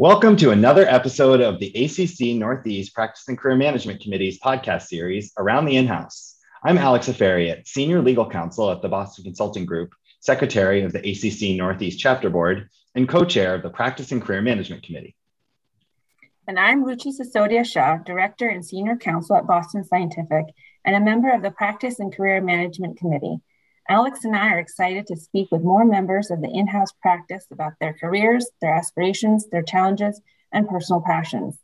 Welcome to another episode of the ACC Northeast Practice and Career Management Committee's podcast series, Around the In-House. I'm Alex Afariat, Senior Legal Counsel at the Boston Consulting Group, Secretary of the ACC Northeast Chapter Board, and Co-Chair of the Practice and Career Management Committee. And I'm Ruchi Sisodia Shah, Director and Senior Counsel at Boston Scientific, and a member of the Practice and Career Management Committee. Alex and I are excited to speak with more members of the in house practice about their careers, their aspirations, their challenges, and personal passions.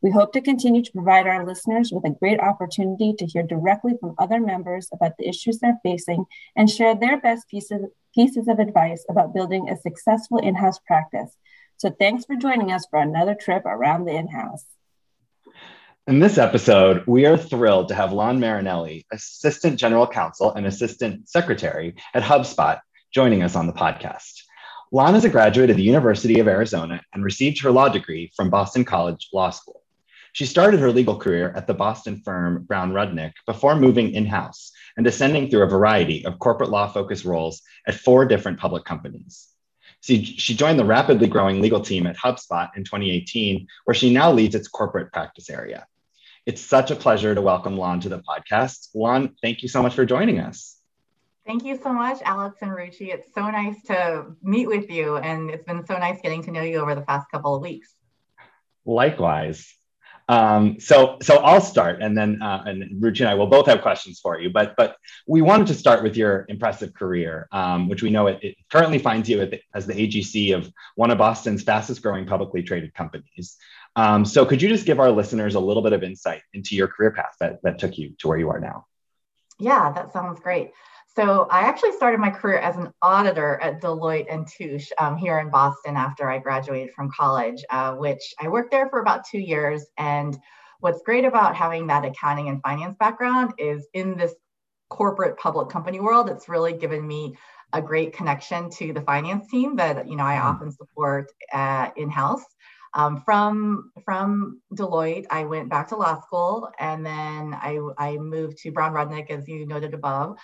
We hope to continue to provide our listeners with a great opportunity to hear directly from other members about the issues they're facing and share their best pieces, pieces of advice about building a successful in house practice. So, thanks for joining us for another trip around the in house. In this episode, we are thrilled to have Lon Marinelli, Assistant General Counsel and Assistant Secretary at HubSpot, joining us on the podcast. Lon is a graduate of the University of Arizona and received her law degree from Boston College Law School. She started her legal career at the Boston firm Brown Rudnick before moving in house and ascending through a variety of corporate law focused roles at four different public companies. She, she joined the rapidly growing legal team at HubSpot in 2018, where she now leads its corporate practice area. It's such a pleasure to welcome Lon to the podcast. Lon, thank you so much for joining us. Thank you so much, Alex and Ruchi. It's so nice to meet with you, and it's been so nice getting to know you over the past couple of weeks. Likewise. Um, so, so I'll start, and then uh, and Ruchi and I will both have questions for you. But, but we wanted to start with your impressive career, um, which we know it, it currently finds you the, as the AGC of one of Boston's fastest growing publicly traded companies. Um, so could you just give our listeners a little bit of insight into your career path that, that took you to where you are now? Yeah, that sounds great. So I actually started my career as an auditor at Deloitte and Touche um, here in Boston after I graduated from college, uh, which I worked there for about two years. And what's great about having that accounting and finance background is in this corporate public company world, it's really given me a great connection to the finance team that you know I mm-hmm. often support uh, in house. Um, from from Deloitte, I went back to law school, and then I I moved to Brown Rudnick, as you noted above,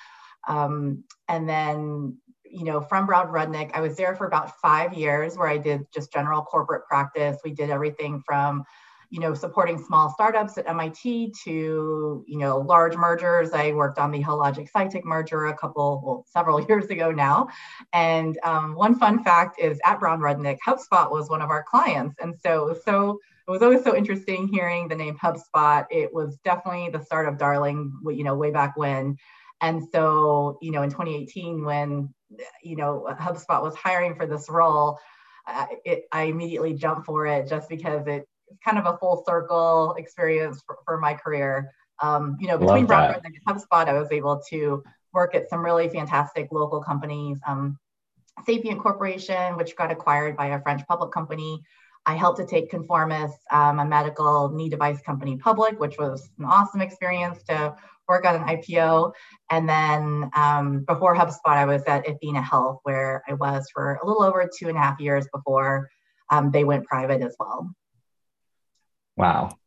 um, and then you know from Brown Rudnick, I was there for about five years, where I did just general corporate practice. We did everything from you know, supporting small startups at MIT to, you know, large mergers. I worked on the Hologic Cytyc merger a couple, well, several years ago now. And um, one fun fact is at Brown Rudnick, HubSpot was one of our clients. And so, so it was always so interesting hearing the name HubSpot. It was definitely the start of Darling, you know, way back when. And so, you know, in 2018, when, you know, HubSpot was hiring for this role, uh, it, I immediately jumped for it just because it kind of a full circle experience for, for my career. Um, you know, between Brown and HubSpot, I was able to work at some really fantastic local companies. Um, Sapient Corporation, which got acquired by a French public company. I helped to take Conformis, um, a medical knee device company, public, which was an awesome experience to work on an IPO. And then um, before HubSpot, I was at Athena Health, where I was for a little over two and a half years before um, they went private as well. Wow.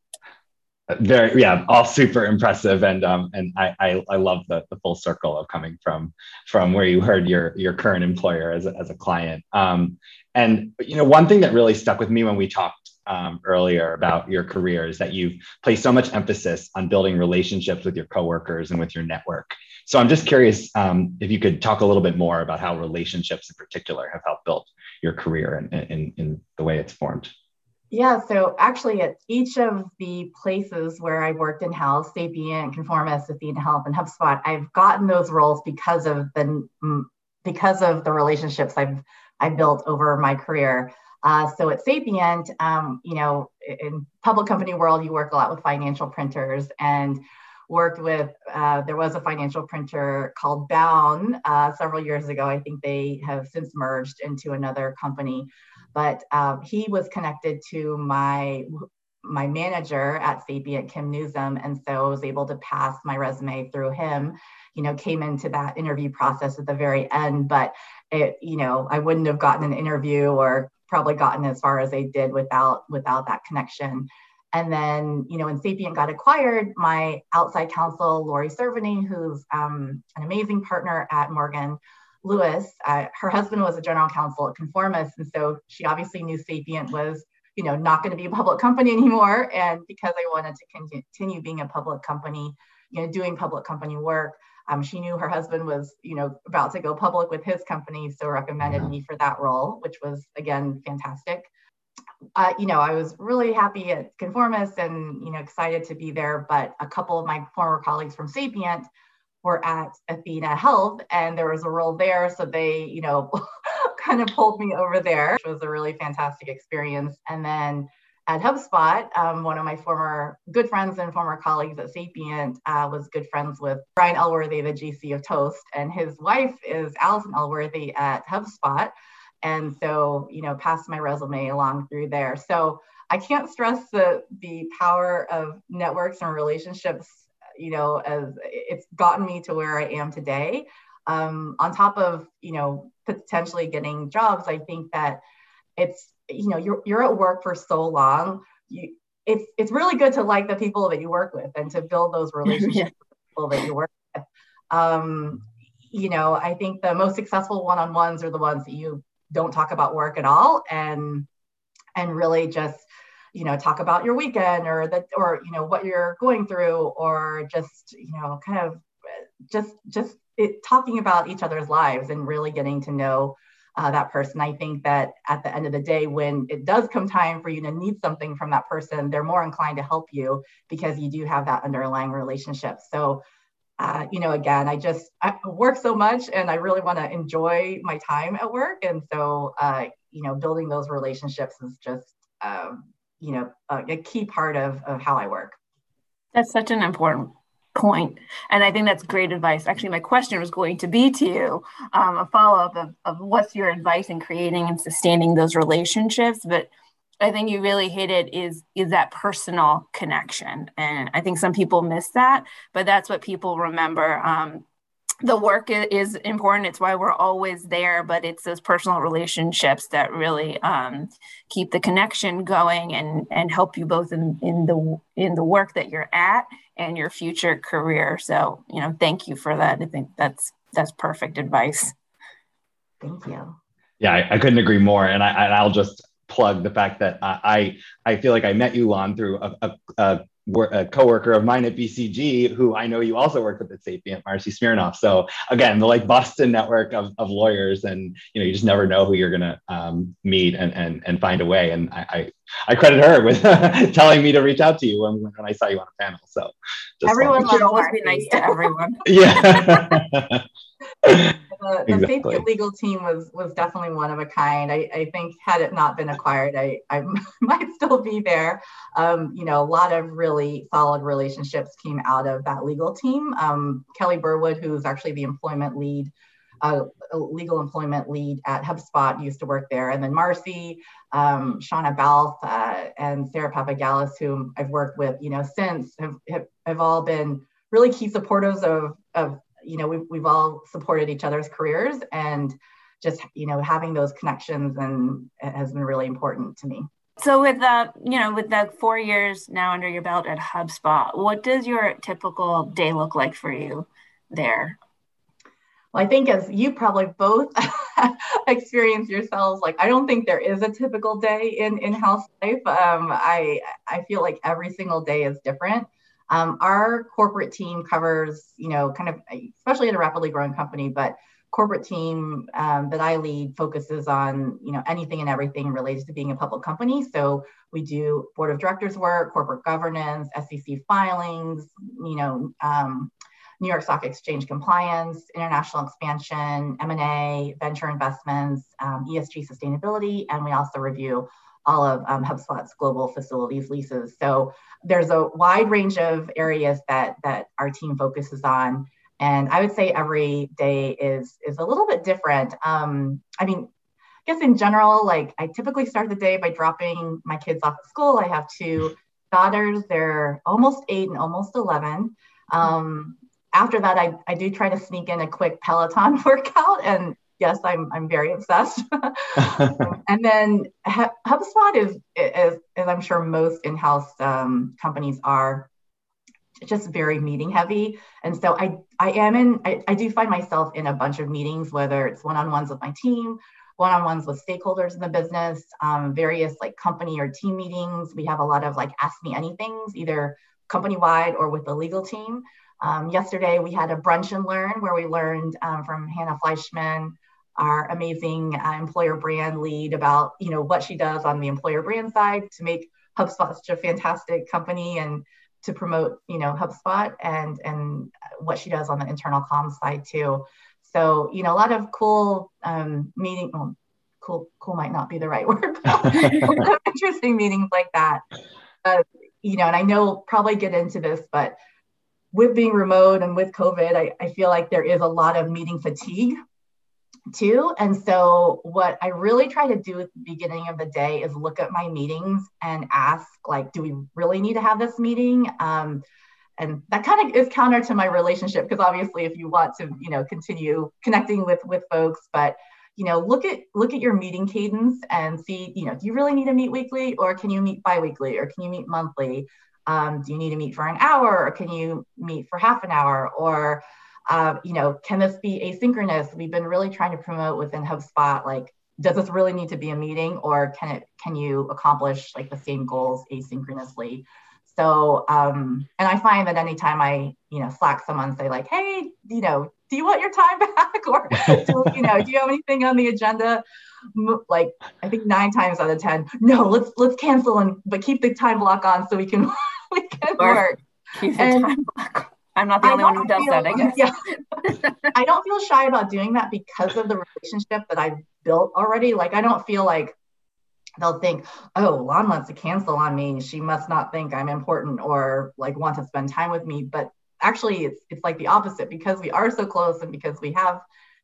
Very, yeah, all super impressive, and um, and I, I, I love the, the full circle of coming from from where you heard your your current employer as a, as a client. Um, and you know, one thing that really stuck with me when we talked um, earlier about your career is that you've placed so much emphasis on building relationships with your coworkers and with your network. So I'm just curious um, if you could talk a little bit more about how relationships in particular have helped build your career and in, in the way it's formed. Yeah, so actually, at each of the places where I've worked in health, Sapient, Conformis, Athena Health, and HubSpot, I've gotten those roles because of the because of the relationships I've I've built over my career. Uh, so at Sapient, um, you know, in public company world, you work a lot with financial printers and worked with. Uh, there was a financial printer called Bowne uh, several years ago. I think they have since merged into another company but um, he was connected to my my manager at Sapient, Kim Newsom, and so I was able to pass my resume through him. You know, came into that interview process at the very end, but it, you know, I wouldn't have gotten an interview or probably gotten as far as I did without without that connection. And then, you know, when Sapient got acquired, my outside counsel, Laurie Cerveny, who's um, an amazing partner at Morgan, Lewis, uh, her husband was a general counsel at Conformis, and so she obviously knew Sapient was you know, not going to be a public company anymore. And because I wanted to continue being a public company, you know, doing public company work, um, she knew her husband was, you know, about to go public with his company, so recommended me for that role, which was again fantastic. Uh, you know, I was really happy at Conformis and you know excited to be there. But a couple of my former colleagues from Sapient were at Athena Health, and there was a role there, so they, you know, kind of pulled me over there, which was a really fantastic experience. And then at HubSpot, um, one of my former good friends and former colleagues at Sapient uh, was good friends with Brian Elworthy, the GC of Toast, and his wife is Alison Elworthy at HubSpot. And so, you know, passed my resume along through there. So I can't stress the the power of networks and relationships. You know, as it's gotten me to where I am today. Um, on top of you know potentially getting jobs, I think that it's you know you're you're at work for so long you it's it's really good to like the people that you work with and to build those relationships yeah. with people that you work with um, you know i think the most successful one-on-ones are the ones that you don't talk about work at all and and really just you know talk about your weekend or that or you know what you're going through or just you know kind of just just it, talking about each other's lives and really getting to know uh, that person. I think that at the end of the day, when it does come time for you to need something from that person, they're more inclined to help you because you do have that underlying relationship. So, uh, you know, again, I just I work so much and I really want to enjoy my time at work. And so, uh, you know, building those relationships is just, um, you know, a, a key part of, of how I work. That's such an important. And I think that's great advice. Actually, my question was going to be to you um, a follow up of, of what's your advice in creating and sustaining those relationships. But I think you really hit it is is that personal connection, and I think some people miss that, but that's what people remember. Um, the work is important. It's why we're always there but it's those personal relationships that really um, keep the connection going and and help you both in in the in the work that you're at and your future career. So you know thank you for that. I think that's that's perfect advice. Thank you. Yeah i, I couldn't agree more. And i and i'll just plug the fact that I I feel like I met you on through a, a, a a coworker of mine at BCG, who I know you also worked with at Sapient, Marcy Smirnoff. So again, the like Boston network of, of lawyers, and you know, you just never know who you're gonna um, meet and, and and find a way. And I I, I credit her with telling me to reach out to you when, when I saw you on a panel. So everyone should always be nice to everyone. yeah. the, the exactly. legal team was was definitely one of a kind. I, I think had it not been acquired, I, I might still be there. Um, you know, a lot of really solid relationships came out of that legal team. Um, Kelly Burwood, who's actually the employment lead, uh, legal employment lead at HubSpot, used to work there, and then Marcy, um, Shauna Balth, uh, and Sarah Papagalis, whom I've worked with, you know, since have, have, have all been really key supporters of of you know we've, we've all supported each other's careers and just you know having those connections and has been really important to me. So with the, you know with the four years now under your belt at hubspot what does your typical day look like for you there? Well, I think as you probably both experience yourselves, like I don't think there is a typical day in in-house life. Um, I I feel like every single day is different. Um, our corporate team covers, you know, kind of, especially in a rapidly growing company, but corporate team um, that I lead focuses on, you know, anything and everything related to being a public company. So we do board of directors work, corporate governance, SEC filings, you know, um, New York Stock Exchange compliance, international expansion, M&A, venture investments, um, ESG sustainability, and we also review all of um, HubSpot's global facilities leases. So there's a wide range of areas that that our team focuses on, and I would say every day is is a little bit different. Um, I mean, I guess in general, like I typically start the day by dropping my kids off at school. I have two daughters; they're almost eight and almost eleven. Um, after that, I, I do try to sneak in a quick Peloton workout, and yes, I'm I'm very obsessed. and then HubSpot is, is, as I'm sure most in-house um, companies are, just very meeting heavy. And so I I am in I, I do find myself in a bunch of meetings, whether it's one-on-ones with my team one-on-ones with stakeholders in the business, um, various like company or team meetings. We have a lot of like ask me anythings, either company-wide or with the legal team. Um, yesterday, we had a brunch and learn where we learned um, from Hannah Fleischman, our amazing uh, employer brand lead, about you know what she does on the employer brand side to make HubSpot such a fantastic company and to promote you know HubSpot and and what she does on the internal comms side too. So you know a lot of cool um, meeting. Well, cool cool might not be the right word. interesting meetings like that. Uh, you know, and I know probably get into this, but with being remote and with COVID, I, I feel like there is a lot of meeting fatigue too. And so, what I really try to do at the beginning of the day is look at my meetings and ask, like, do we really need to have this meeting? Um, and that kind of is counter to my relationship because obviously, if you want to, you know, continue connecting with with folks, but you know, look at look at your meeting cadence and see, you know, do you really need to meet weekly, or can you meet biweekly, or can you meet monthly? Um, do you need to meet for an hour, or can you meet for half an hour, or uh, you know, can this be asynchronous? We've been really trying to promote within HubSpot, like, does this really need to be a meeting or can it, can you accomplish like the same goals asynchronously? So, um, and I find that anytime I, you know, Slack someone say like, hey, you know, do you want your time back? Or, do, you know, do you have anything on the agenda? Like, I think nine times out of 10, no, let's, let's cancel and, but keep the time block on so we can, we can work. Keep the and, time block I'm not the only one who does feel, that, I guess. Yeah. I don't feel shy about doing that because of the relationship that I've built already. Like, I don't feel like they'll think, oh, Lon wants to cancel on me. She must not think I'm important or like want to spend time with me. But actually, it's, it's like the opposite because we are so close and because we have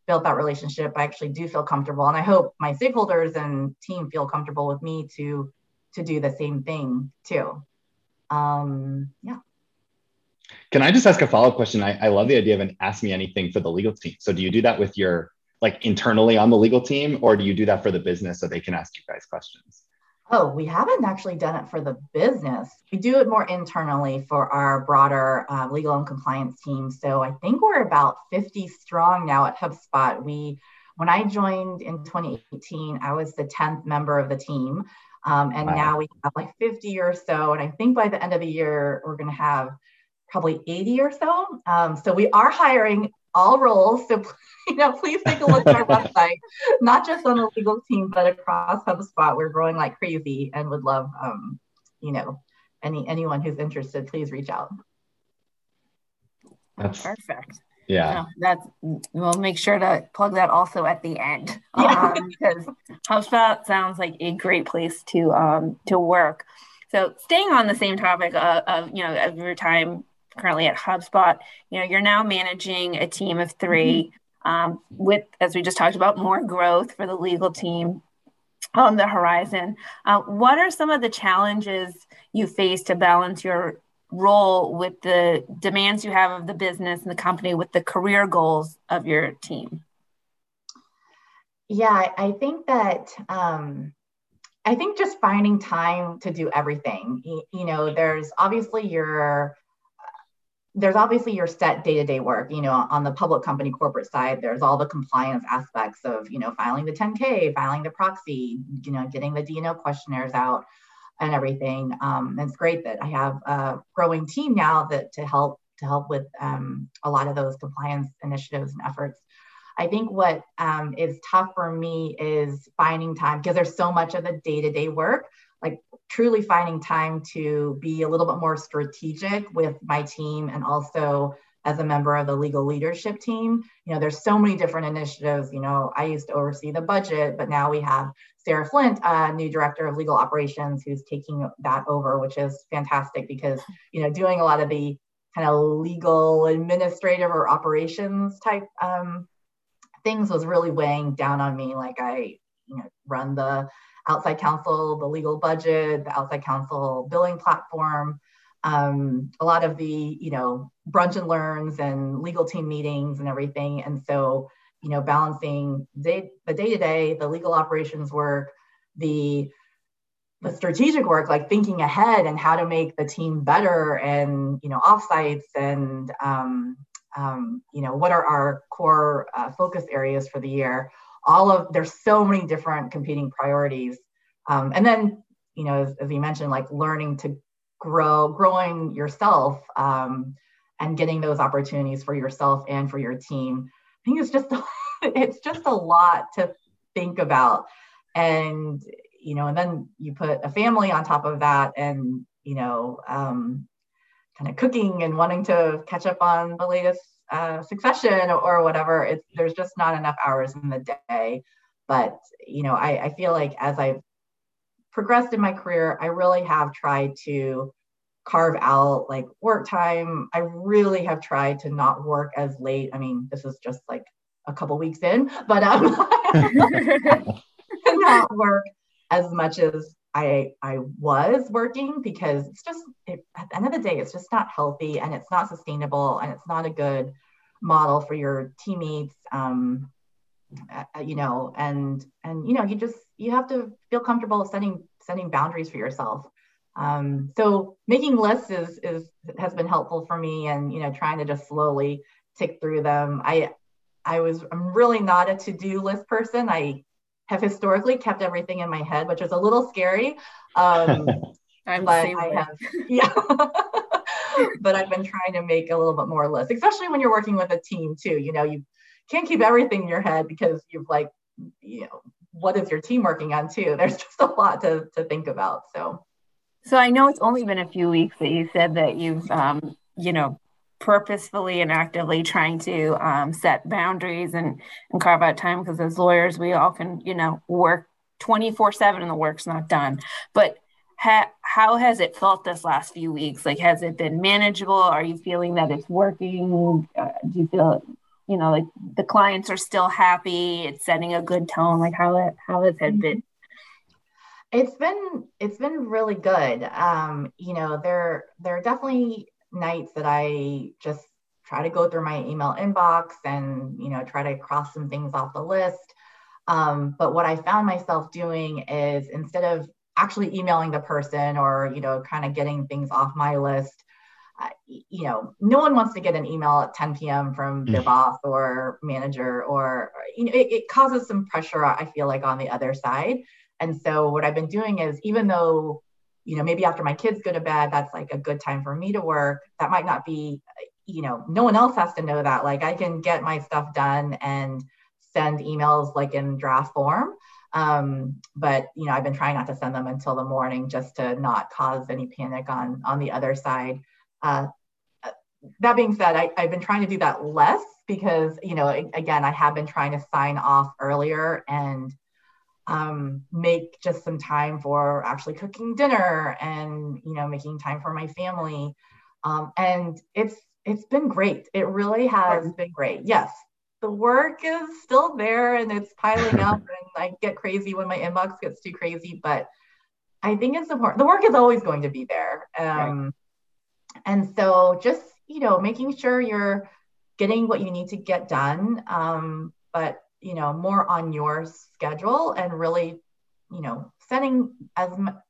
built that relationship. I actually do feel comfortable. And I hope my stakeholders and team feel comfortable with me to to do the same thing too. Um, yeah. Can I just ask a follow up question? I, I love the idea of an ask me anything for the legal team. So do you do that with your like internally on the legal team, or do you do that for the business so they can ask you guys questions? Oh, we haven't actually done it for the business. We do it more internally for our broader uh, legal and compliance team. So I think we're about 50 strong now at HubSpot. We, when I joined in 2018, I was the 10th member of the team. Um, and wow. now we have like 50 or so. And I think by the end of the year, we're going to have probably 80 or so. Um, so we are hiring all roles. So you know, please take a look at our website, not just on the legal team, but across HubSpot. We're growing like crazy and would love, um, you know, any anyone who's interested, please reach out. That's perfect. Yeah. that's we'll make sure to plug that also at the end. Yeah. Um, because HubSpot sounds like a great place to um to work. So staying on the same topic of, of you know of your time currently at HubSpot. You know, you're now managing a team of 3 mm-hmm. um, with, as we just talked about, more growth for the legal team on the horizon. Uh, what are some of the challenges you face to balance your role with the demands you have of the business and the company with the career goals of your team? Yeah, I think that um, I think just finding time to do everything. You, you know, there's obviously your there's obviously your set day-to-day work you know on the public company corporate side there's all the compliance aspects of you know filing the 10k filing the proxy you know getting the D&O questionnaires out and everything. Um, and it's great that i have a growing team now that to help to help with um, a lot of those compliance initiatives and efforts. I think what um, is tough for me is finding time because there's so much of the day-to-day work like truly finding time to be a little bit more strategic with my team and also as a member of the legal leadership team. You know there's so many different initiatives. You know i used to oversee the budget but now we have sarah flint uh, new director of legal operations who's taking that over which is fantastic because you know doing a lot of the kind of legal administrative or operations type um, things was really weighing down on me. Like i you know run the outside counsel, the legal budget, the outside counsel billing platform, um, a lot of the, you know, brunch and learns and legal team meetings and everything. And so, you know, balancing day, the day to day, the legal operations work, the the strategic work, like thinking ahead and how to make the team better and, you know, offsites and, um, um, you know, what are our core uh, focus areas for the year all of there's so many different competing priorities. Um, and then you know as, as you mentioned like learning to grow growing yourself um, and getting those opportunities for yourself and for your team. I think it's just it's just a lot to think about. And you know and then you put a family on top of that and you know um, kind of cooking and wanting to catch up on the latest uh, succession or whatever it's there's just not enough hours in the day. But you know I, I feel like as i've progressed in my career i really have tried to carve out like work time. I really have tried to not work as late. I mean this is just like a couple weeks in but um not work as much as I I was working because it's just it, at the end of the day it's just not healthy and it's not sustainable and it's not a good model for your teammates um, uh, you know and and you know you just you have to feel comfortable setting setting boundaries for yourself. Um, so making lists is is has been helpful for me and you know trying to just slowly tick through them. I i was i'm really not a to-do list person. I have historically kept everything in my head, which is a little scary. Um, I'm but I have, yeah. but I've been trying to make a little bit more list, especially when you're working with a team too. You know, you can't keep everything in your head because you've like, you know, what is your team working on too? There's just a lot to to think about. So. So I know it's only been a few weeks that you said that you've, um, you know, purposefully and actively trying to um, set boundaries and, and carve out time because as lawyers we all can you know work 24 7 and the work's not done. But ha- how has it felt this last few weeks? Like has it been manageable? Are you feeling that it's working? Uh, do you feel you know like the clients are still happy? It's setting a good tone? Like how it how has it mm-hmm. been it's been it's been really good. Um you know there there are definitely nights that I just try to go through my email inbox and you know try to cross some things off the list. Um, but what I found myself doing is instead of actually emailing the person or you know kind of getting things off my list, uh, you know, no one wants to get an email at 10 p.m. from their mm. boss or manager, or you know, it, it causes some pressure. I feel like on the other side. And so what I've been doing is even though you know maybe after my kids go to bed that's like a good time for me to work. That might not be you know no one else has to know that. Like i can get my stuff done and send emails like in draft form. Um, but you know i've been trying not to send them until the morning just to not cause any panic on on the other side. Uh, that being said I, i've been trying to do that less because you know again i have been trying to sign off earlier and um, make just some time for actually cooking dinner and you know making time for my family. Um, and it's it's been great. It really has been great. Yes the work is still there and it's piling up and i get crazy when my inbox gets too crazy but i think it's important the work is always going to be there. Um, right. and so just you know making sure you're getting what you need to get done. Um, but you know more on your schedule and really you know setting as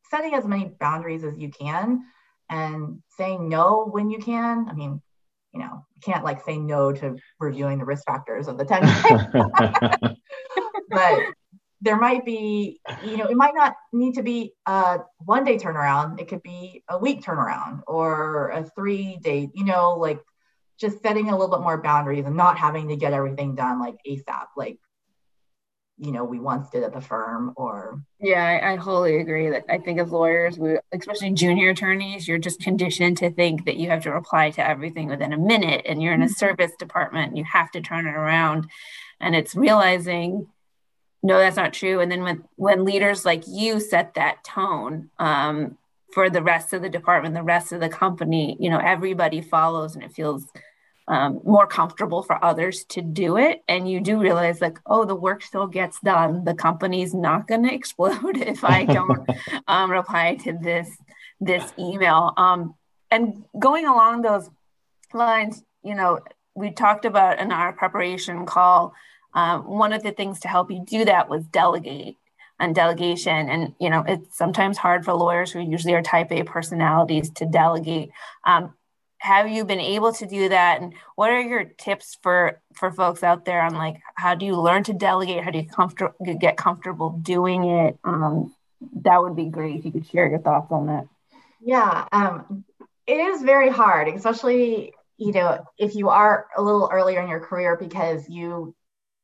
setting as many boundaries as you can and saying no when you can. I mean you know you can't like say no to reviewing the risk factors of the 10 but there might be you know it might not need to be a one day turnaround. It could be a week turnaround or a three day you know like just setting a little bit more boundaries and not having to get everything done like ASAP, like you know we once did at the firm or yeah I, I, wholly agree that i think as lawyers we especially junior attorneys you're just conditioned to think that you have to reply to everything within a minute and you're in a mm-hmm. service department and you have to turn it around and it's realizing no that's not true and then when when leaders like you set that tone um, for the rest of the department, the rest of the company, you know, everybody follows and it feels um, more comfortable for others to do it. And you do realize, like, oh, the work still gets done. The company's not going to explode if I don't um, reply to this this email. Um, and going along those lines, you know, we talked about in our preparation call. Um, one of the things to help you do that was delegate and delegation. And, you know, it's sometimes hard for lawyers who usually are type A personalities to delegate. Um, have you been able to do that? And what are your tips for for folks out there on like how do you learn to delegate? How do you get comfortable doing it? Um, that would be great if you could share your thoughts on that. Yeah um, it is very hard especially you know if you are a little earlier in your career because you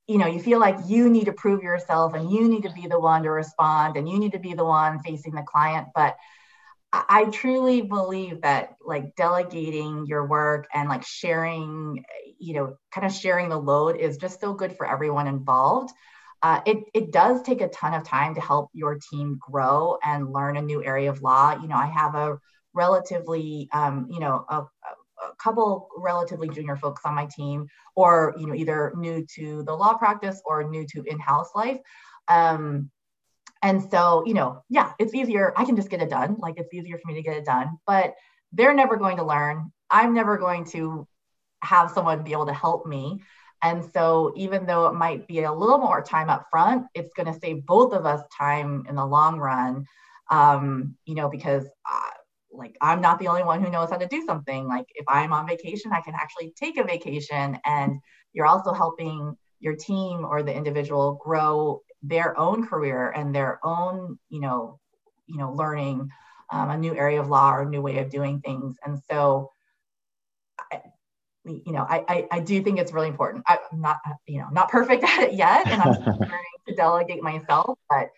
you know you feel like you need to prove yourself and you need to be the one to respond and you need to be the one facing the client. But I truly believe that like delegating your work and like sharing, you know, kind of sharing the load is just so good for everyone involved. Uh, it, it does take a ton of time to help your team grow and learn a new area of law. You know, I have a relatively, um, you know, a, a couple relatively junior folks on my team, or you know, either new to the law practice or new to in-house life. Um, and so, you know, yeah, it's easier. I can just get it done. Like it's easier for me to get it done, but they're never going to learn. I'm never going to have someone be able to help me. And so, even though it might be a little more time up front, it's going to save both of us time in the long run. Um, you know, because uh, like I'm not the only one who knows how to do something. Like if I'm on vacation, I can actually take a vacation, and you're also helping your team or the individual grow their own career and their own, you know, you know, learning um, a new area of law or a new way of doing things. And so, I, you know, I, I, I do think it's really important. I'm not, you know, not perfect at it yet, and I'm learning to delegate myself. But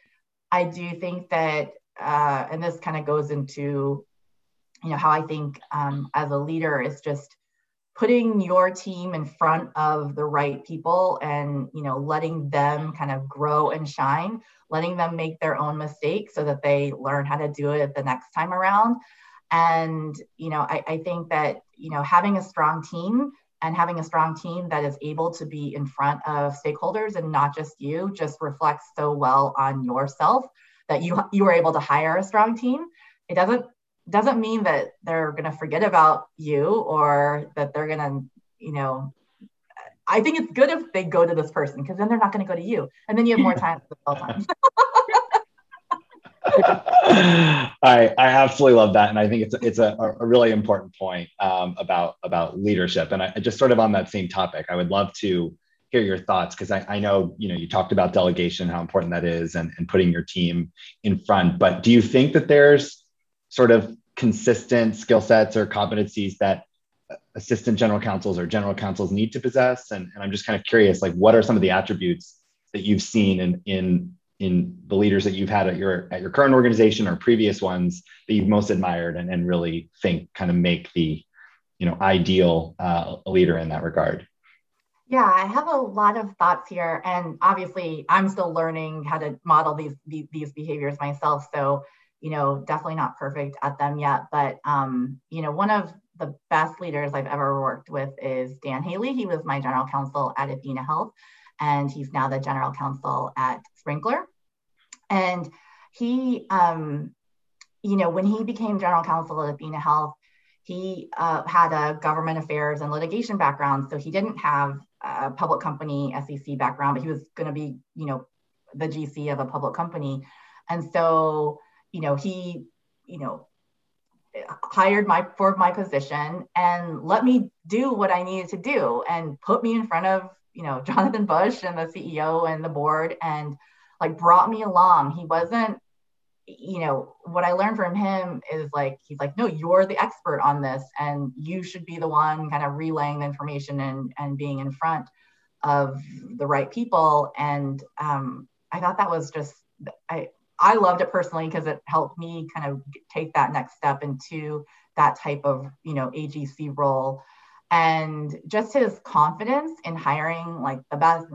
I do think that, uh, and this kind of goes into, you know, how I think um, as a leader is just putting your team in front of the right people and you know letting them kind of grow and shine letting them make their own mistakes so that they learn how to do it the next time around. And you know I, I think that you know having a strong team and having a strong team that is able to be in front of stakeholders and not just you just reflects so well on yourself that you you are able to hire a strong team. It doesn't doesn't mean that they're going to forget about you or that they're going to, you know, I think it's good if they go to this person because then they're not going to go to you. And then you have more time time. I, I absolutely love that, and I think it's it's a, a really important point um, about about leadership. And I, just sort of on that same topic, I would love to hear your thoughts because I, I know you know you talked about delegation, how important that is, and, and putting your team in front. But do you think that there's sort of consistent skill sets or competencies that assistant general counsels or general counsels need to possess. And, and i'm just kind of curious like what are some of the attributes that you've seen in in in the leaders that you've had at your at your current organization or previous ones that you've most admired and, and really think kind of make the you know ideal uh, leader in that regard? Yeah i have a lot of thoughts here. And obviously i'm still learning how to model these these, these behaviors myself. So you know, definitely not perfect at them yet. But, um, you know, one of the best leaders I've ever worked with is Dan Haley. He was my general counsel at Athena Health, and he's now the general counsel at Sprinkler. And he, um, you know, when he became general counsel at Athena Health, he uh, had a government affairs and litigation background. So he didn't have a public company SEC background, but he was going to be, you know, the GC of a public company. And so you know, he, you know, hired my for my position and let me do what I needed to do and put me in front of, you know, Jonathan Bush and the CEO and the board and like brought me along. He wasn't, you know, what I learned from him is like, he's like, no, you're the expert on this and you should be the one kind of relaying the information and, and being in front of the right people. And um, I thought that was just, I, I loved it personally because it helped me kind of take that next step into that type of, you know, AGC role. And just his confidence in hiring like the best,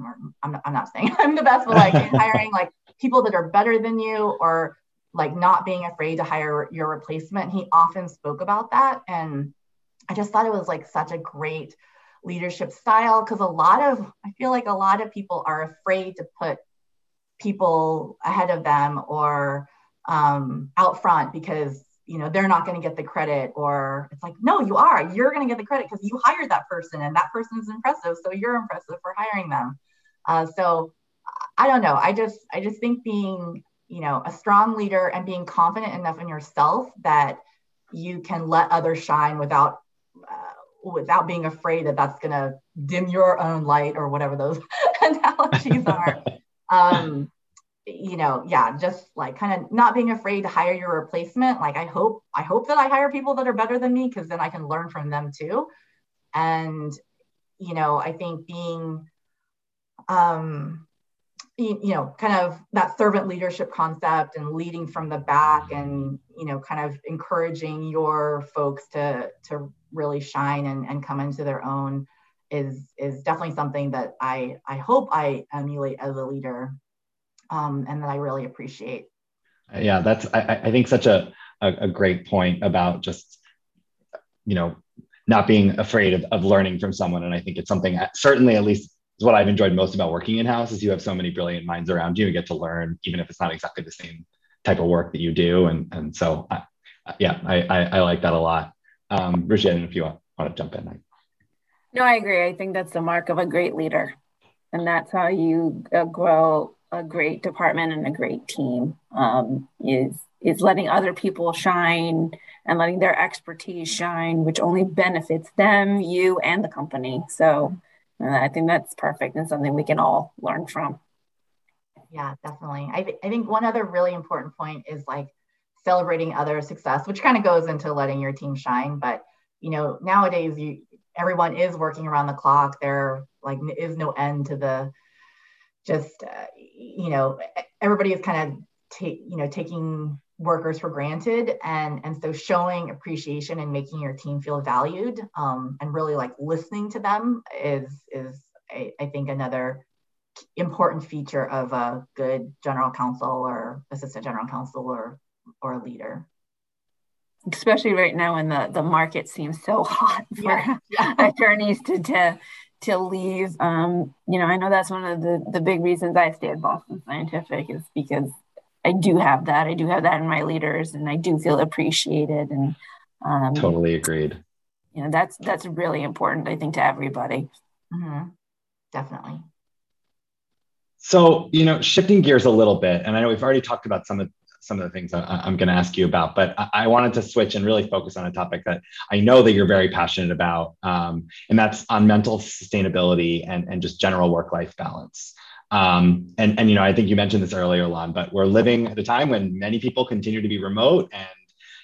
I'm not, I'm not saying I'm the best, but like in hiring like people that are better than you or like not being afraid to hire your replacement. He often spoke about that. And I just thought it was like such a great leadership style because a lot of, I feel like a lot of people are afraid to put people ahead of them or um, out front because you know they're not going to get the credit or it's like no you are. You're going to get the credit because you hired that person and that person's impressive so you're impressive for hiring them. Uh, so i don't know. I just i just think being you know a strong leader and being confident enough in yourself that you can let others shine without uh, without being afraid that that's going to dim your own light or whatever those analogies are. um, you know, yeah, just like kind of not being afraid to hire your replacement. Like I hope, I hope that I hire people that are better than me because then I can learn from them too. And, you know, I think being, um, you, you know, kind of that servant leadership concept and leading from the back and, you know, kind of encouraging your folks to, to really shine and, and come into their own is, is definitely something that I, I hope I emulate as a leader um, and that I really appreciate. Yeah, that's I, I think such a, a, great point about just you know not being afraid of, of learning from someone, and I think it's something certainly at least is what I've enjoyed most about working in house is you have so many brilliant minds around you. and get to learn even if it's not exactly the same type of work that you do, and and so I, yeah, I, I, I like that a lot. Um, Ruchi, if you want, want to jump in. I... No, I agree. I think that's the mark of a great leader, and that's how you uh, grow a great department and a great team um, is is letting other people shine and letting their expertise shine, which only benefits them, you, and the company. So uh, I think that's perfect and something we can all learn from. Yeah, definitely. I, th- I think one other really important point is like celebrating other success, which kind of goes into letting your team shine. But you know, nowadays you everyone is working around the clock. There like is no end to the just uh, you know everybody is kind of ta- you know taking workers for granted and and so showing appreciation and making your team feel valued um, and really like listening to them is is I, I think another important feature of a good general counsel or assistant general counsel or or a leader especially right now when the the market seems so hot for yeah, yeah. attorneys to, to to leave. Um, you know, I know that's one of the, the big reasons I stay at Boston Scientific is because I do have that. I do have that in my leaders and I do feel appreciated and um, totally agreed. You know, that's that's really important, I think, to everybody. Mm-hmm. Definitely. So, you know, shifting gears a little bit, and I know we've already talked about some of some of the things I, am going to ask you about, but I, wanted to switch and really focus on a topic that I know that you're very passionate about, um, and that's on mental sustainability and, and just general work-life balance. Um, and, and, you know, I think you mentioned this earlier, Lon, but we're living at a time when many people continue to be remote and,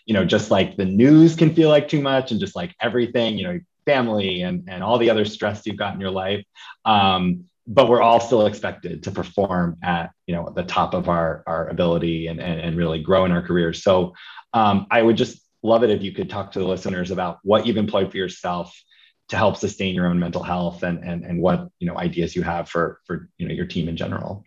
you know, just like the news can feel like too much and just like everything, you know, family and, and all the other stress you've got in your life. Um, but we're all still expected to perform at you know the top of our our ability and and, and really grow in our careers. So um, i would just love it if you could talk to the listeners about what you've employed for yourself to help sustain your own mental health and and, and what you know ideas you have for for you know your team in general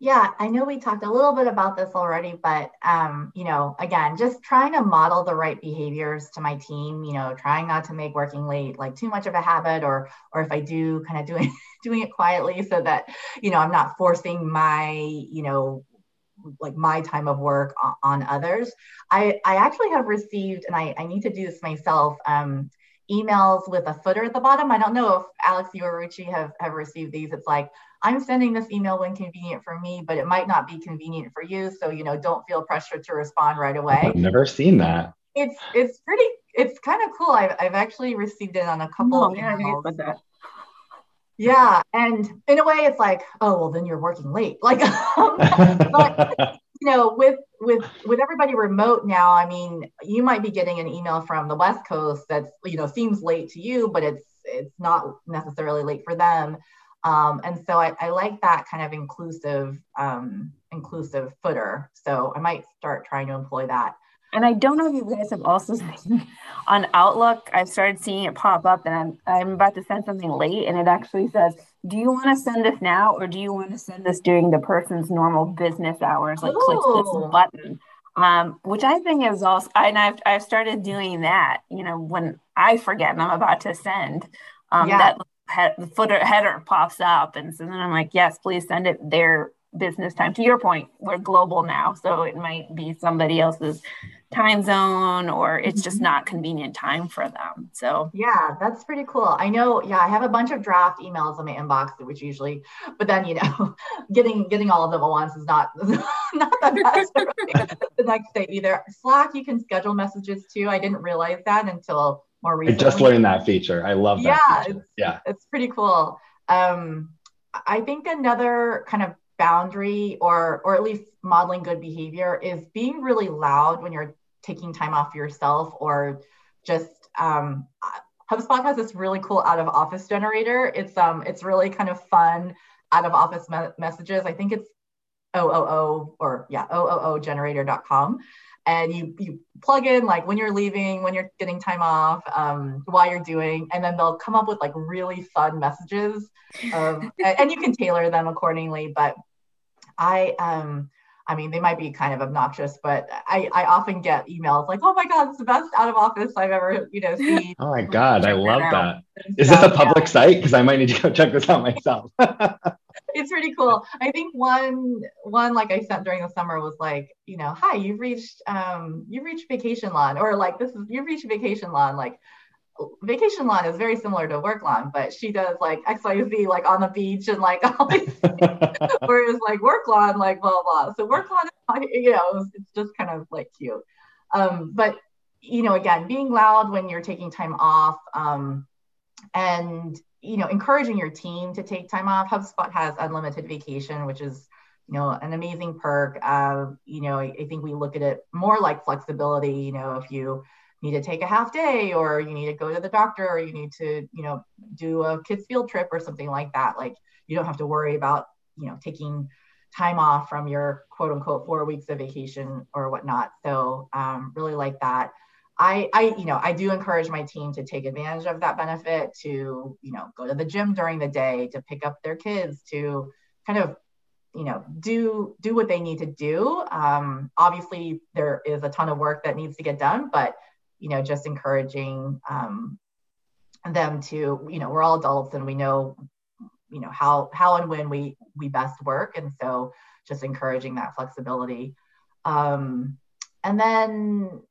yeah, I know we talked a little bit about this already, but um, you know, again, just trying to model the right behaviors to my team. You know, trying not to make working late like too much of a habit, or or if I do, kind of doing doing it quietly so that you know I'm not forcing my you know like my time of work on, others. I I actually have received, and I I need to do this myself. Um, emails with a footer at the bottom. I don't know if Alex, you or Ruchi have, have received these. It's like, I'm sending this email when convenient for me, but it might not be convenient for you. So, you know, don't feel pressure to respond right away. I've never seen that. It's it's pretty it's kind of cool. I've, I've actually received it on a couple oh, of emails. Yeah, yeah, and in a way, it's like, oh well, then you're working late. Like, um, but you know, with with with everybody remote now, I mean, you might be getting an email from the West Coast that's you know seems late to you, but it's it's not necessarily late for them. Um, and so I, I, like that kind of inclusive um, inclusive footer. So I might start trying to employ that. And I don't know if you guys have also seen on Outlook, I've started seeing it pop up and I'm, I'm about to send something late and it actually says, do you want to send this now or do you want to send this during the person's normal business hours? Like Ooh. click this oh. button. Um, which I think is also, and I've, I've started doing that, you know, when I forget and I'm about to send um, yeah. that head, footer header pops up. And so then I'm like, yes, please send it their business time. To your point, we're global now, so it might be somebody else's time zone or it's just mm-hmm. not convenient time for them. So yeah, that's pretty cool. I know. Yeah, I have a bunch of draft emails in my inbox, which usually, but then you know, getting getting all of them at once is not not the best. the next day either. Slack, you can schedule messages too. I didn't realize that until more recently. I just learned that feature. I love that. Yeah, feature. it's, yeah, it's pretty cool. Um, I think another kind of boundary or or at least modeling good behavior is being really loud when you're taking time off yourself or just um, HubSpot has this really cool out of office generator. It's um it's really kind of fun out of office me- messages. I think it's OOO or yeah, OOO generator.com. And you you plug in like when you're leaving, when you're getting time off, um, while you're doing, and then they'll come up with like really fun messages. Um, and, and you can tailor them accordingly. But I um I mean, they might be kind of obnoxious, but I, I often get emails like, "Oh my God, it's the best out of office I've ever, you know, seen." Oh my God, I love that. Is this a public yeah. site? Because I might need to go check this out myself. It's pretty cool. I think one one like I sent during the summer was like, you know, hi, you've reached um you've reached vacation lawn, or like this is you've reached vacation lawn, like vacation lawn is very similar to work lawn, but she does like XYZ like on the beach and like all these whereas like work lawn, like blah blah. So work lawn, you know, it's just kind of like cute. Um, but you know, again, being loud when you're taking time off, um, and you know, encouraging your team to take time off. HubSpot has unlimited vacation, which is you know an amazing perk. Uh, you know, I, I think we look at it more like flexibility. You know, if you need to take a half day or you need to go to the doctor or you need to you know do a kids field trip or something like that like you don't have to worry about you know taking time off from your quote unquote four weeks of vacation or whatnot so um, really like that I, I you know i do encourage my team to take advantage of that benefit to you know go to the gym during the day to pick up their kids to kind of you know do do what they need to do um, obviously there is a ton of work that needs to get done but you know, just encouraging um, them to, you know, we're all adults and we know, you know, how how and when we we best work, and so just encouraging that flexibility. Um, and then,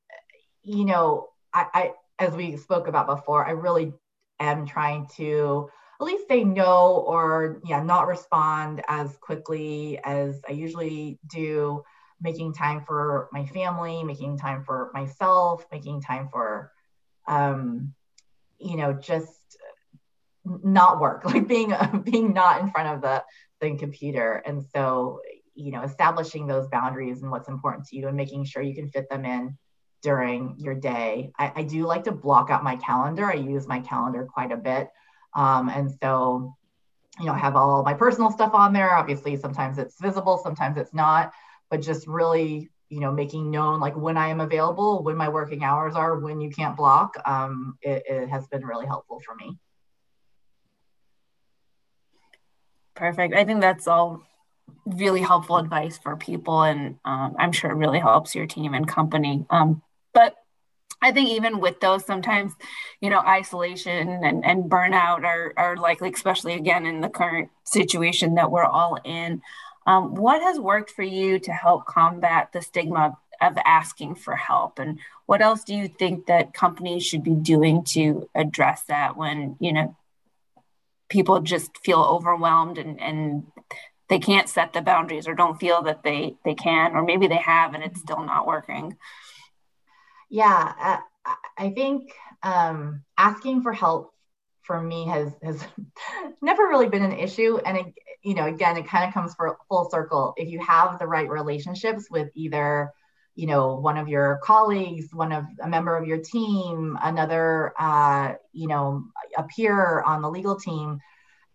you know, I, I as we spoke about before, I really am trying to at least say no or yeah, not respond as quickly as I usually do making time for my family, making time for myself, making time for, um, you know, just not work, like being being not in front of the the computer. And so, you know, establishing those boundaries and what's important to you and making sure you can fit them in during your day. I, I do like to block out my calendar. I use my calendar quite a bit. Um, and so, you know, I have all my personal stuff on there. Obviously, sometimes it's visible, sometimes it's not but just really you know making known like when i am available when my working hours are when you can't block um, it, it has been really helpful for me perfect i think that's all really helpful advice for people and um, i'm sure it really helps your team and company um, i think even with those sometimes you know isolation and, and burnout are, are likely especially again in the current situation that we're all in. Um, what has worked for you to help combat the stigma of asking for help? And what else do you think that companies should be doing to address that when, you know, people just feel overwhelmed and, and they can't set the boundaries or don't feel that they they can or maybe they have and it's still not working yeah uh, i think um, asking for help for me has has never really been an issue. And it, you know again it kind of comes for full circle. If you have the right relationships with either you know one of your colleagues one of a member of your team another uh, you know a peer on the legal team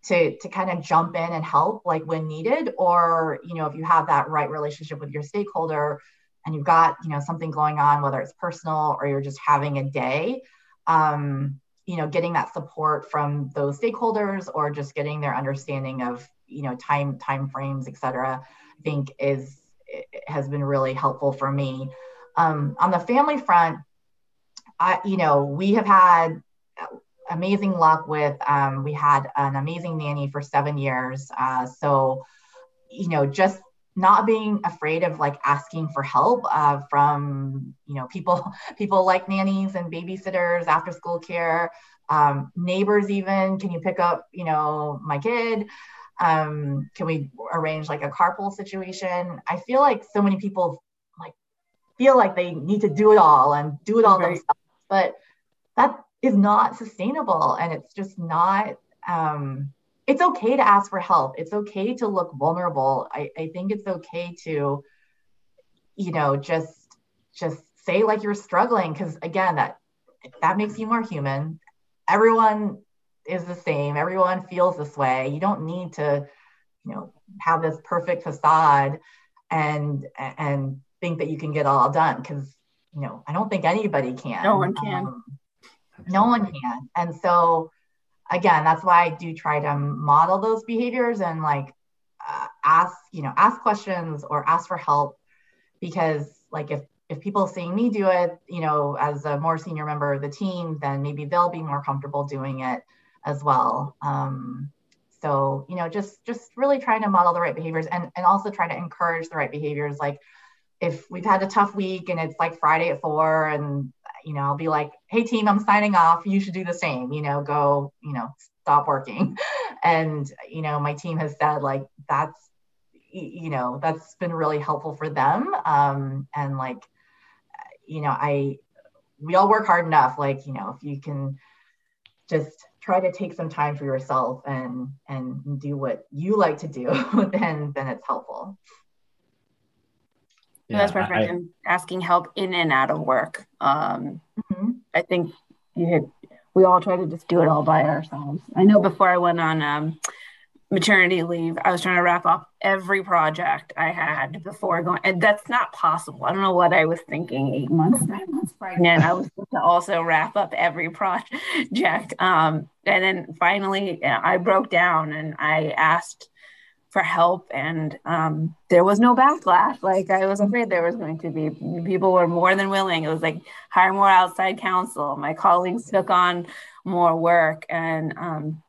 to to kind of jump in and help like when needed. Or you know if you have that right relationship with your stakeholder and you've got you know something going on whether it's personal or you're just having a day um, you know getting that support from those stakeholders or just getting their understanding of you know time time frames et cetera i think is has been really helpful for me. Um, on the family front i you know we have had amazing luck with um, we had an amazing nanny for seven years uh, so you know just not being afraid of like asking for help uh, from you know people people like nannies and babysitters after school care um, neighbors even can you pick up you know my kid um, can we arrange like a carpool situation i feel like so many people like feel like they need to do it all and do it all right. themselves but that is not sustainable and it's just not um, it's okay to ask for help. It's okay to look vulnerable. I, I think it's okay to you know just just say like you're struggling because again that that makes you more human. Everyone is the same. Everyone feels this way. You don't need to you know have this perfect facade and and think that you can get all done because you know i don't think anybody can. No one can. Um, no one can. And so again that's why i do try to model those behaviors and like uh, ask you know ask questions or ask for help because like if if people seeing me do it you know as a more senior member of the team then maybe they'll be more comfortable doing it as well. Um, so you know just just really trying to model the right behaviors and and also try to encourage the right behaviors. Like if we've had a tough week and it's like friday at four and you know i'll be like hey team i'm signing off. You should do the same. You know go you know stop working. And you know my team has said like that's you know that's been really helpful for them. Um, and like you know i we all work hard enough. Like you know if you can just try to take some time for yourself and and do what you like to do then then it's helpful yeah, that's perfect I, and asking help in and out of work um, mm-hmm. i think you had we all try to just do it all by ourselves i know before i went on um, maternity leave, I was trying to wrap up every project I had before going, and that's not possible. I don't know what I was thinking. Eight months, nine months pregnant, I was supposed to also wrap up every project. Um, and then finally, I broke down and I asked for help, and um, there was no backlash. Like I was afraid there was going to be. People were more than willing. It was like hire more outside counsel. My colleagues took on more work, and um,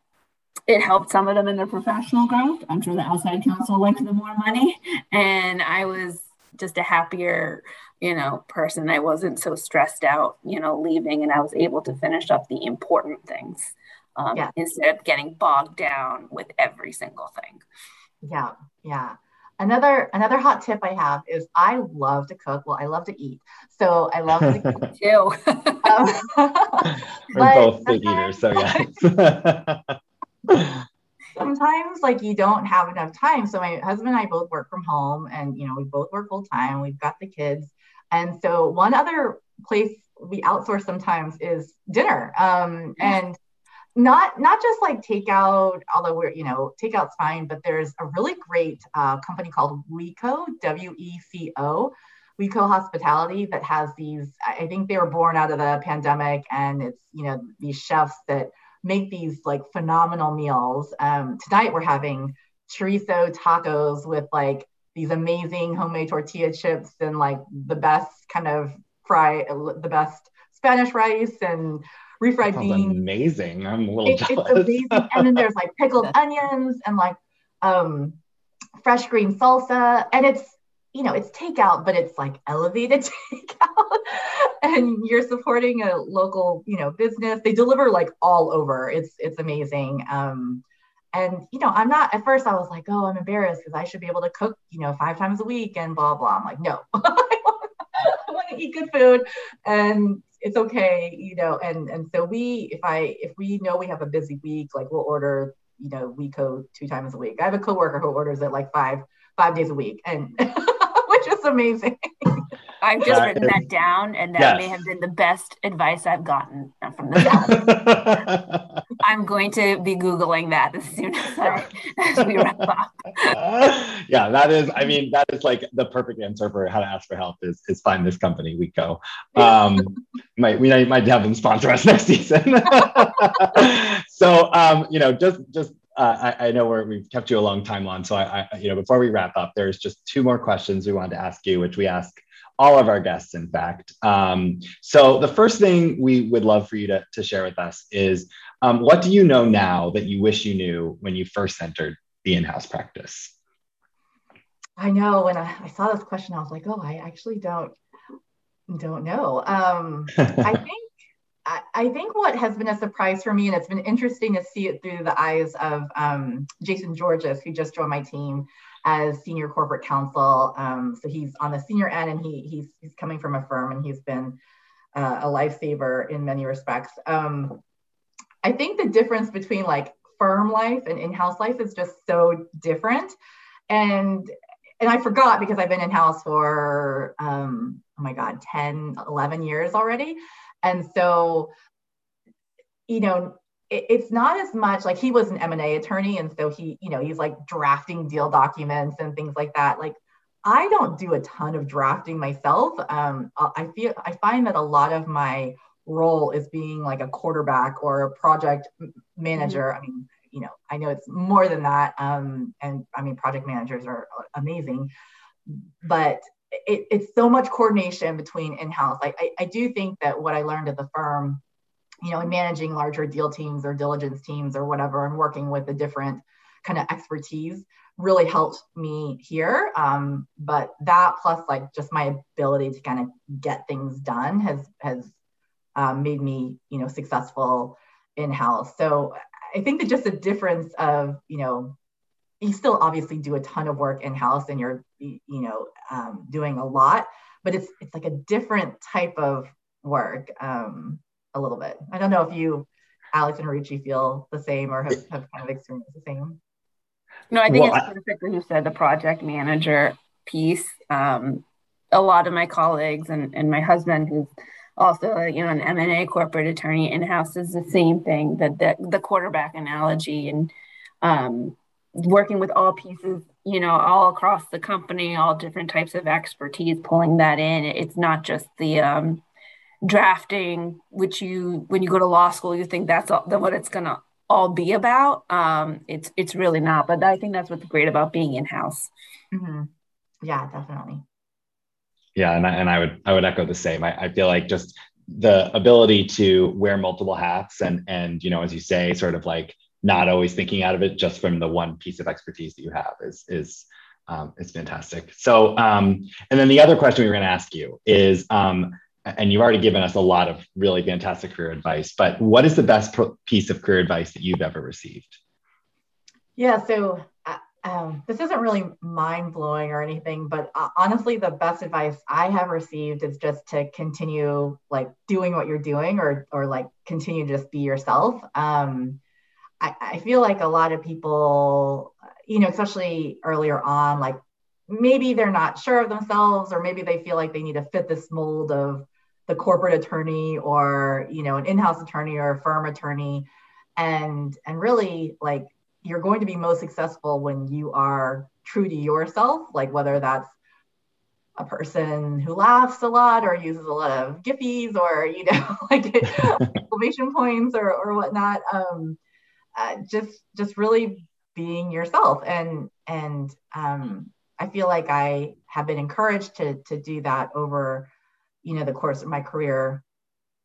it helped some of them in their professional growth. I'm sure the outside counsel liked the more money. And I was just a happier, you know, person. I wasn't so stressed out, you know, leaving and I was able to finish up the important things um, yeah. instead of getting bogged down with every single thing. Yeah. Yeah. Another another hot tip I have is I love to cook. Well, I love to eat, so I love to cook too. um, We're both big eaters, so yeah. sometimes like you don't have enough time so my husband and i both work from home and you know we both work full time we've got the kids and so one other place we outsource sometimes is dinner um, and not not just like takeout although we're you know takeout's fine but there's a really great uh, company called weco w-e-c-o weco hospitality that has these i think they were born out of the pandemic and it's you know these chefs that make these like phenomenal meals. Um, tonight we're having chorizo tacos with like these amazing homemade tortilla chips and like the best kind of fry, the best Spanish rice and refried beans. Amazing! I'm a little it, jealous. It's amazing. and then there's like pickled onions and like um, fresh green salsa, and it's you know, it's takeout, but it's like elevated takeout. and you're supporting a local, you know, business. They deliver like all over. It's it's amazing. Um, and you know, I'm not at first I was like, oh, I'm embarrassed because I should be able to cook, you know, five times a week and blah blah. I'm like, no, I want to eat good food and it's okay, you know, and and so we if I if we know we have a busy week, like we'll order, you know, WeCo two times a week. I have a coworker who orders it like five five days a week and which is amazing. I've just uh, written that down, and that yes. may have been the best advice I've gotten from the I'm going to be Googling that as soon as, I, as we wrap up. yeah, that is, I mean, that is like the perfect answer for how to ask for help is, is find this company, WeCo. Um, might, we might have them sponsor us next season. so, um, you know, just, just uh, I, I, know we have kept you a long time on, so I, I, you know, before we wrap up, there's just two more questions we wanted to ask you, which we ask all of our guests, in fact. Um, so the first thing we would love for you to, to share with us is, um, what do you know now that you wish you knew when you first entered the in-house practice? I know when I, I saw this question, I was like, oh, I actually don't don't know. Um, I think I, think what has been a surprise for me, and it's been interesting to see it through the eyes of um, Jason Georges, who just joined my team as senior corporate counsel. Um, so he's on the senior end, and he he's he's coming from a firm, and he's been uh, a lifesaver in many respects. Um, I think the difference between like firm life and in-house life is just so different. And and I forgot because I've been in-house for um, oh my god, 10, 11 years already. And so, you know, it, it's not as much like he was an M&A attorney. And so he, you know, he's like drafting deal documents and things like that. Like I don't do a ton of drafting myself. Um, I feel I find that a lot of my role is being like a quarterback or a project manager. Mm-hmm. I mean, you know, I know it's more than that. Um, and I mean, project managers are amazing, but it, it's so much coordination between in-house. I, I, I do think that what I learned at the firm, you know, in managing larger deal teams or diligence teams or whatever, and working with the different kind of expertise really helped me here. Um, but that plus like just my ability to kind of get things done has has um, made me you know successful in house. So I think that just a difference of you know you still obviously do a ton of work in house and you're you know um, doing a lot, but it's it's like a different type of work um, a little bit. I don't know if you Alex and Ruchi feel the same or have, have kind of experienced the same. No, I think well, it's perfect when you said the project manager piece. Um, a lot of my colleagues and, and my husband, who's also you know an M&A corporate attorney in house, is the same thing. That the, the quarterback analogy and um, working with all pieces, you know, all across the company, all different types of expertise, pulling that in. It's not just the um, drafting, which you when you go to law school, you think that's all, what it's gonna all be about. Um, it's it's really not, but I think that's what's great about being in house. Mm-hmm. Yeah, definitely. Yeah, and I, and I would I would echo the same. I, I feel like just the ability to wear multiple hats and and you know as you say sort of like not always thinking out of it just from the one piece of expertise that you have is is um, fantastic. So um, and then the other question we were going to ask you is um, and you've already given us a lot of really fantastic career advice, but what is the best piece of career advice that you've ever received? Yeah, so um, this isn't really mind blowing or anything, but uh, honestly, the best advice I have received is just to continue like doing what you're doing or, or like continue to just be yourself. Um, I, I feel like a lot of people, you know, especially earlier on, like maybe they're not sure of themselves or maybe they feel like they need to fit this mold of the corporate attorney or you know an in-house attorney or a firm attorney and and really like you're going to be most successful when you are true to yourself like whether that's a person who laughs a lot or uses a lot of giffies or you know like exclamation points or or whatnot um uh, just just really being yourself. And and um i feel like i have been encouraged to to do that over you know the course of my career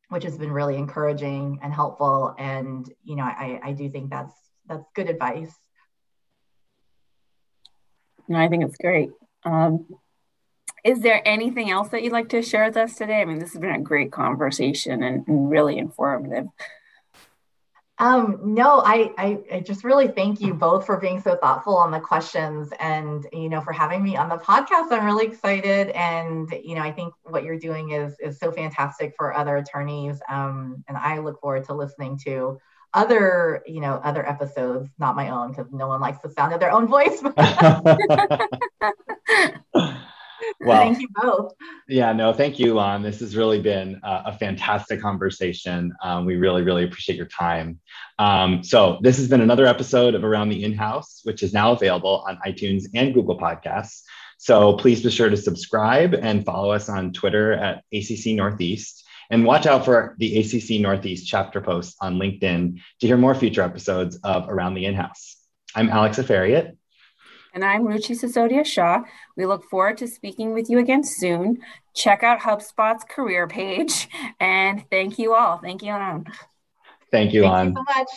which has been really encouraging and helpful. And you know i i do think that's that's good advice. No i think it's great. Um, is there anything else that you'd like to share with us today? I mean this has been a great conversation and, and really informative. Um, no, I, I, I just really thank you both for being so thoughtful on the questions and you know for having me on the podcast. I'm really excited, and you know I think what you're doing is is so fantastic for other attorneys, um, and I look forward to listening to other you know other episodes, not my own because no one likes the sound of their own voice. well, thank you both. Yeah, no, thank you, Lon. This has really been a, a fantastic conversation. Um, we really, really appreciate your time. Um, so, this has been another episode of Around the In House, which is now available on iTunes and Google Podcasts. So, please be sure to subscribe and follow us on Twitter at ACC Northeast. And watch out for the ACC Northeast chapter posts on LinkedIn to hear more future episodes of Around the In House. I'm Alex Afariat. And I'm Ruchi Sisodia Shah. We look forward to speaking with you again soon. Check out HubSpot's career page. And thank you all. Thank you, Anand. Thank you, Thank you so much.